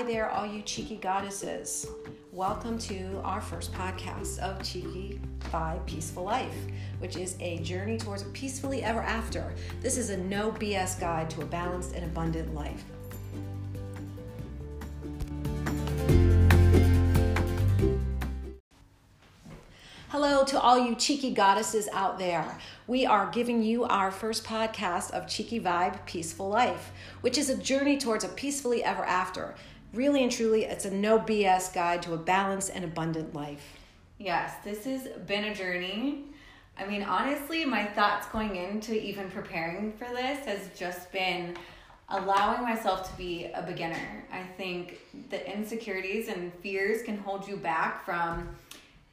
Hi there, all you cheeky goddesses. Welcome to our first podcast of Cheeky Vibe Peaceful Life, which is a journey towards a peacefully ever after. This is a no BS guide to a balanced and abundant life. Hello to all you cheeky goddesses out there. We are giving you our first podcast of Cheeky Vibe Peaceful Life, which is a journey towards a peacefully ever after. Really and truly, it's a no BS guide to a balanced and abundant life. Yes, this has been a journey. I mean, honestly, my thoughts going into even preparing for this has just been allowing myself to be a beginner. I think the insecurities and fears can hold you back from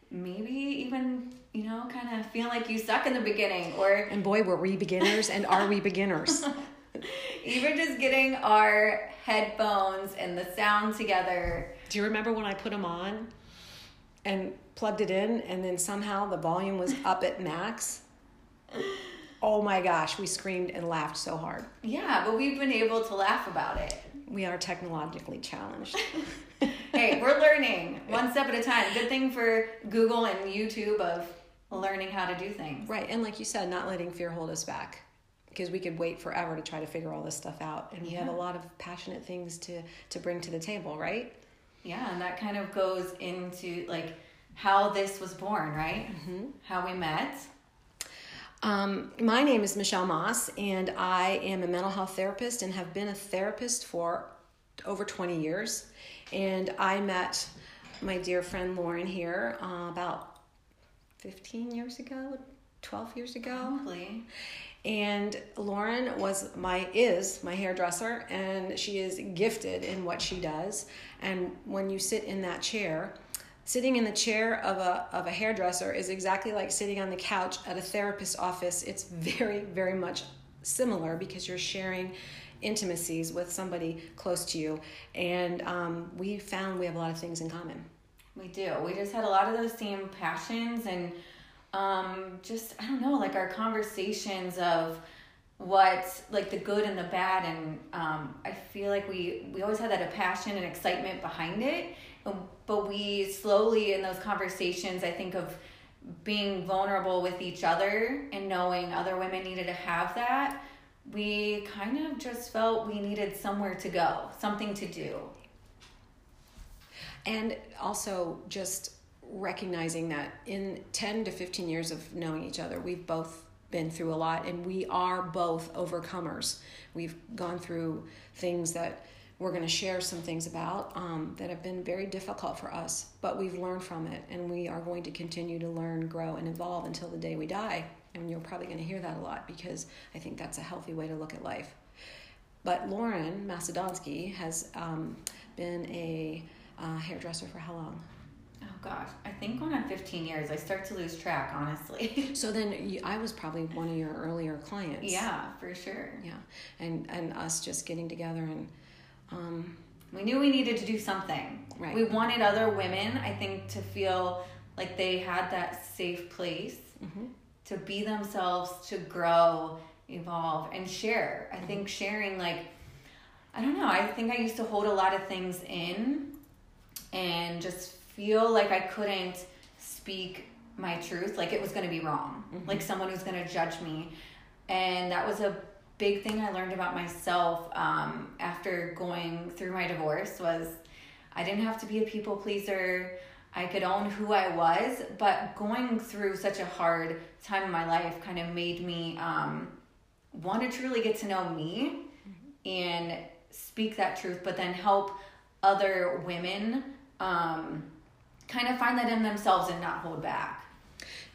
maybe even you know kind of feeling like you suck in the beginning or and boy were we beginners and are we beginners even just getting our headphones and the sound together do you remember when i put them on and plugged it in and then somehow the volume was up at max oh my gosh we screamed and laughed so hard yeah but we've been able to laugh about it we are technologically challenged hey, we're learning one step at a time. Good thing for Google and YouTube of learning how to do things. Right. And like you said, not letting fear hold us back because we could wait forever to try to figure all this stuff out. And we have a lot of passionate things to, to bring to the table, right? Yeah. And that kind of goes into like how this was born, right? Mm-hmm. How we met. Um, my name is Michelle Moss, and I am a mental health therapist and have been a therapist for over 20 years. And I met my dear friend Lauren here uh, about 15 years ago, 12 years ago. Probably. And Lauren was my is my hairdresser and she is gifted in what she does. And when you sit in that chair, sitting in the chair of a of a hairdresser is exactly like sitting on the couch at a therapist's office. It's very very much similar because you're sharing intimacies with somebody close to you. And um, we found we have a lot of things in common. We do. We just had a lot of those same passions and um, just, I don't know, like our conversations of what like the good and the bad and um, i feel like we we always had that a passion and excitement behind it but we slowly in those conversations i think of being vulnerable with each other and knowing other women needed to have that we kind of just felt we needed somewhere to go, something to do. And also just recognizing that in 10 to 15 years of knowing each other, we've both been through a lot and we are both overcomers. We've gone through things that we're going to share some things about um, that have been very difficult for us, but we've learned from it and we are going to continue to learn, grow, and evolve until the day we die and you're probably going to hear that a lot because I think that's a healthy way to look at life. But Lauren Macedonsky has um, been a uh, hairdresser for how long? Oh gosh, I think when I'm 15 years. I start to lose track, honestly. so then you, I was probably one of your earlier clients. Yeah, for sure. Yeah, and and us just getting together and. Um, we knew we needed to do something. Right. We wanted other women, I think, to feel like they had that safe place mm-hmm to be themselves, to grow, evolve, and share. I think sharing, like, I don't know, I think I used to hold a lot of things in and just feel like I couldn't speak my truth, like it was going to be wrong, mm-hmm. like someone was going to judge me. And that was a big thing I learned about myself um, after going through my divorce was I didn't have to be a people pleaser. I could own who I was, but going through such a hard time in my life kind of made me um, want to truly get to know me mm-hmm. and speak that truth, but then help other women um, kind of find that in themselves and not hold back.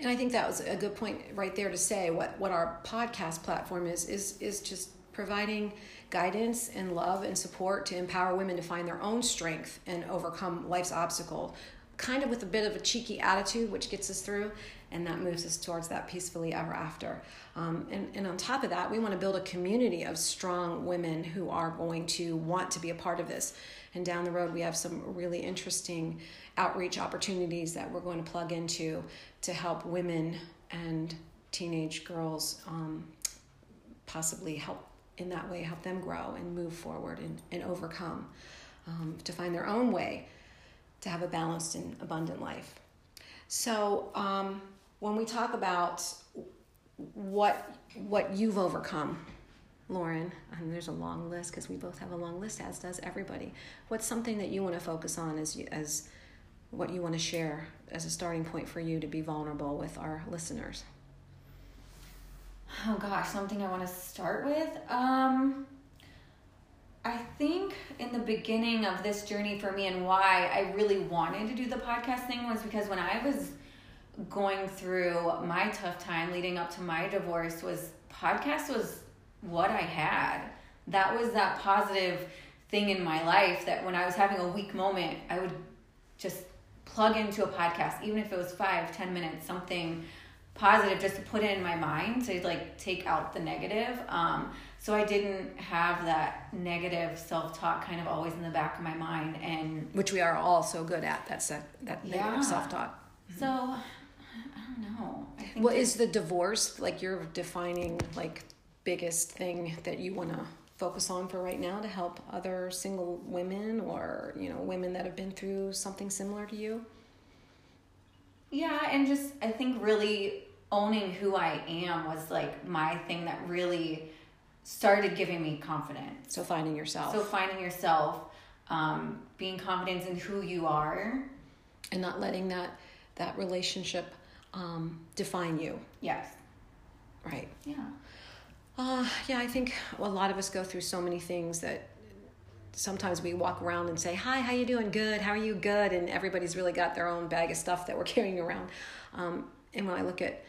And I think that was a good point right there to say what, what our podcast platform is is is just providing guidance and love and support to empower women to find their own strength and overcome life's obstacle kind of with a bit of a cheeky attitude, which gets us through, and that moves us towards that peacefully ever after. Um, and, and on top of that, we want to build a community of strong women who are going to want to be a part of this. And down the road, we have some really interesting outreach opportunities that we're going to plug into to help women and teenage girls um, possibly help in that way, help them grow and move forward and, and overcome. um, to find their own way to have a balanced and abundant life. So um, when we talk about what what you've overcome, Lauren, and there's a long list because we both have a long list, as does everybody. What's something that you want to focus on as you, as what you want to share as a starting point for you to be vulnerable with our listeners? Oh gosh, something I want to start with. Um, I think in the beginning of this journey for me and why I really wanted to do the podcast thing was because when I was going through my tough time leading up to my divorce was podcast was what I had. That was that positive thing in my life that when I was having a weak moment, I would just plug into a podcast, even if it was five, ten minutes, something positive just to put it in my mind to like take out the negative. Um, so I didn't have that negative self talk kind of always in the back of my mind, and which we are all so good at. That's that that yeah. negative self talk. Mm-hmm. So know. I think well, is the divorce like you're defining like biggest thing that you want to focus on for right now to help other single women or you know women that have been through something similar to you? Yeah, and just I think really owning who I am was like my thing that really started giving me confidence. So finding yourself. So finding yourself, um, being confident in who you are, and not letting that that relationship um, define you. Yes. Right. Yeah. Uh, yeah, I think a lot of us go through so many things that sometimes we walk around and say, "Hi, how you doing? Good. How are you? Good." And everybody's really got their own bag of stuff that we're carrying around. Um, and when I look at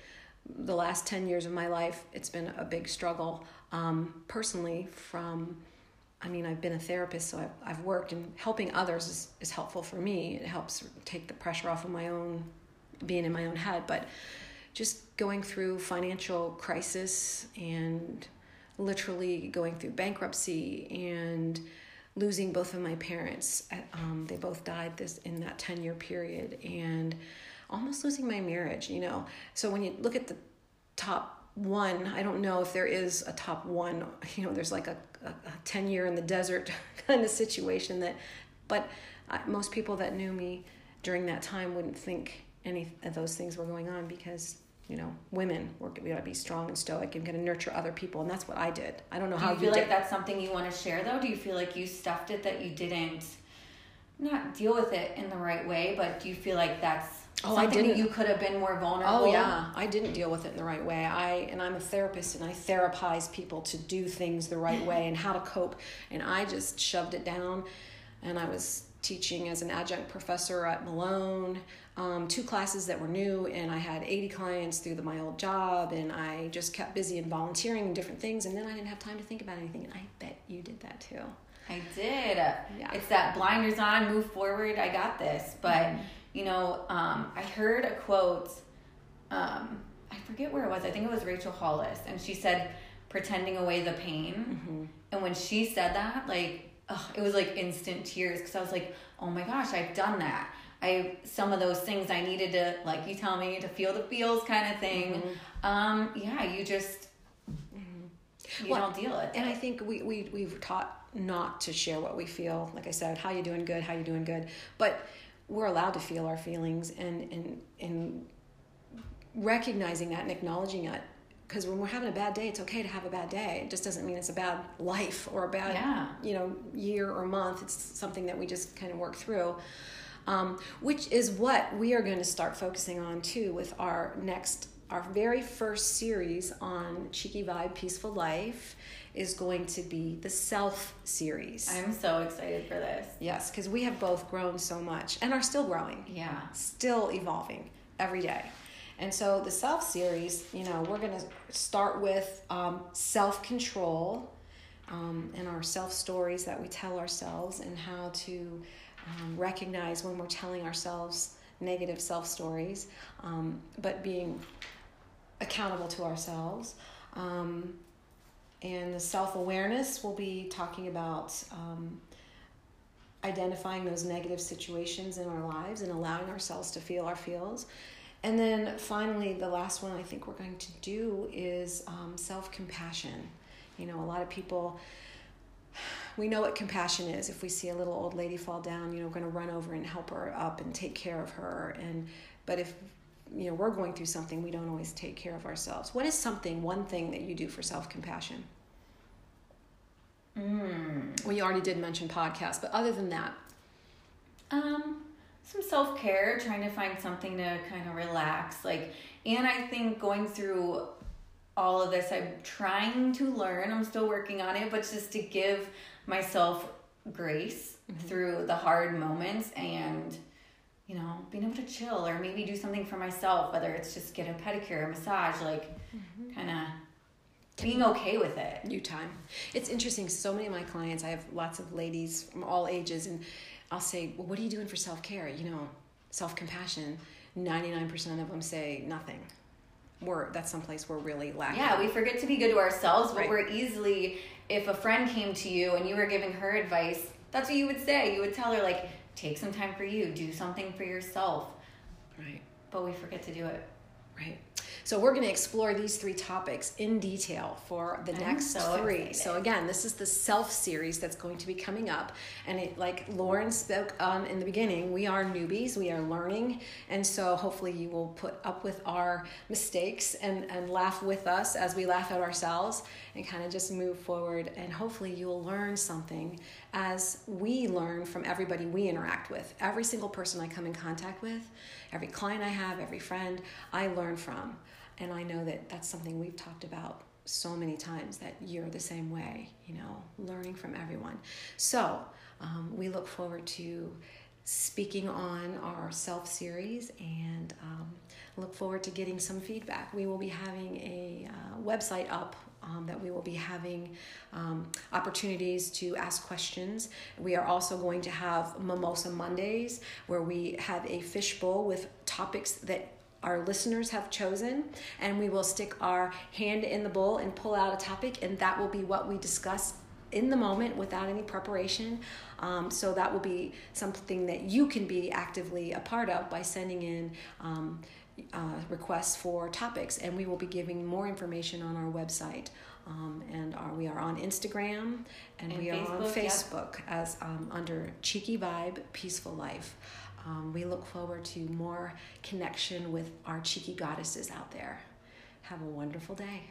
the last ten years of my life, it's been a big struggle um, personally. From, I mean, I've been a therapist, so I've, I've worked, and helping others is, is helpful for me. It helps take the pressure off of my own being in my own head, but just going through financial crisis and literally going through bankruptcy and losing both of my parents. Um, they both died this in that 10 year period and almost losing my marriage, you know. So when you look at the top one, I don't know if there is a top one, you know, there's like a, a, a 10 year in the desert kind of situation that, but uh, most people that knew me during that time wouldn't think any of those things were going on because you know, women, we're, we got to be strong and stoic and going to nurture other people. And that's what I did. I don't know do how you feel you like that's something you want to share though. Do you feel like you stuffed it that you didn't not deal with it in the right way, but do you feel like that's oh, something I didn't. that you could have been more vulnerable? Oh yeah, I didn't deal with it in the right way. I and I'm a therapist and I therapize people to do things the right way and how to cope. And I just shoved it down, and I was teaching as an adjunct professor at Malone um, two classes that were new, and I had 80 clients through the, my old job, and I just kept busy and volunteering and different things, and then I didn't have time to think about anything. And I bet you did that too. I did. Yeah. It's that blinders on, move forward. I got this. But mm-hmm. you know, um, I heard a quote. Um, I forget where it was. I think it was Rachel Hollis, and she said, "Pretending away the pain." Mm-hmm. And when she said that, like, ugh, it was like instant tears because I was like, "Oh my gosh, I've done that." I some of those things I needed to like you tell me to feel the feels kind of thing. Mm-hmm. Um, yeah, you just you well, don't deal with it. And I think we we we've taught not to share what we feel. Like I said, how you doing good, how you doing good. But we're allowed to feel our feelings and and and recognizing that and acknowledging it because when we're having a bad day it's okay to have a bad day it just doesn't mean it's a bad life or a bad yeah. you know year or month it's something that we just kind of work through um, which is what we are going to start focusing on too with our next, our very first series on Cheeky Vibe Peaceful Life is going to be the self series. I'm so excited for this. Yes, because we have both grown so much and are still growing. Yeah. Still evolving every day. And so the self series, you know, we're going to start with um, self control um, and our self stories that we tell ourselves and how to um, recognize when we're telling ourselves negative self stories, um, but being accountable to ourselves. Um, and the self awareness, we'll be talking about um, identifying those negative situations in our lives and allowing ourselves to feel our feels. And then finally, the last one I think we're going to do is um, self compassion. You know, a lot of people we know what compassion is. If we see a little old lady fall down, you know, we're going to run over and help her up and take care of her. And but if you know we're going through something, we don't always take care of ourselves. What is something, one thing that you do for self compassion? Mm. Well, you already did mention podcasts, but other than that, um, some self care, trying to find something to kind of relax. Like, and I think going through all of this, I'm trying to learn. I'm still working on it, but just to give myself grace mm-hmm. through the hard moments and you know being able to chill or maybe do something for myself whether it's just get a pedicure a massage like mm-hmm. kind of being okay with it. new time. It's interesting. So many of my clients, I have lots of ladies from all ages, and I'll say, Well, what are you doing for self care? You know, self compassion. 99% of them say nothing. We're, that's someplace we're really lacking. Yeah, we forget to be good to ourselves, but right. we're easily, if a friend came to you and you were giving her advice, that's what you would say. You would tell her, like, take some time for you, do something for yourself. Right. But we forget to do it. Right. So we're going to explore these three topics in detail for the I'm next so three. Excited. So again, this is the self series that's going to be coming up, and it, like Lauren spoke on in the beginning, we are newbies, we are learning, and so hopefully you will put up with our mistakes and and laugh with us as we laugh at ourselves, and kind of just move forward. And hopefully you will learn something as we learn from everybody we interact with. Every single person I come in contact with, every client I have, every friend, I learn And I know that that's something we've talked about so many times that you're the same way, you know, learning from everyone. So um, we look forward to speaking on our self series and um, look forward to getting some feedback. We will be having a uh, website up um, that we will be having um, opportunities to ask questions. We are also going to have Mimosa Mondays where we have a fishbowl with topics that our listeners have chosen, and we will stick our hand in the bowl and pull out a topic, and that will be what we discuss in the moment without any preparation. Um, so that will be something that you can be actively a part of by sending in. Um, uh, requests for topics, and we will be giving more information on our website. Um, and our, we are on Instagram and, and we Facebook, are on Facebook yep. as um, under Cheeky Vibe Peaceful Life. Um, we look forward to more connection with our cheeky goddesses out there. Have a wonderful day.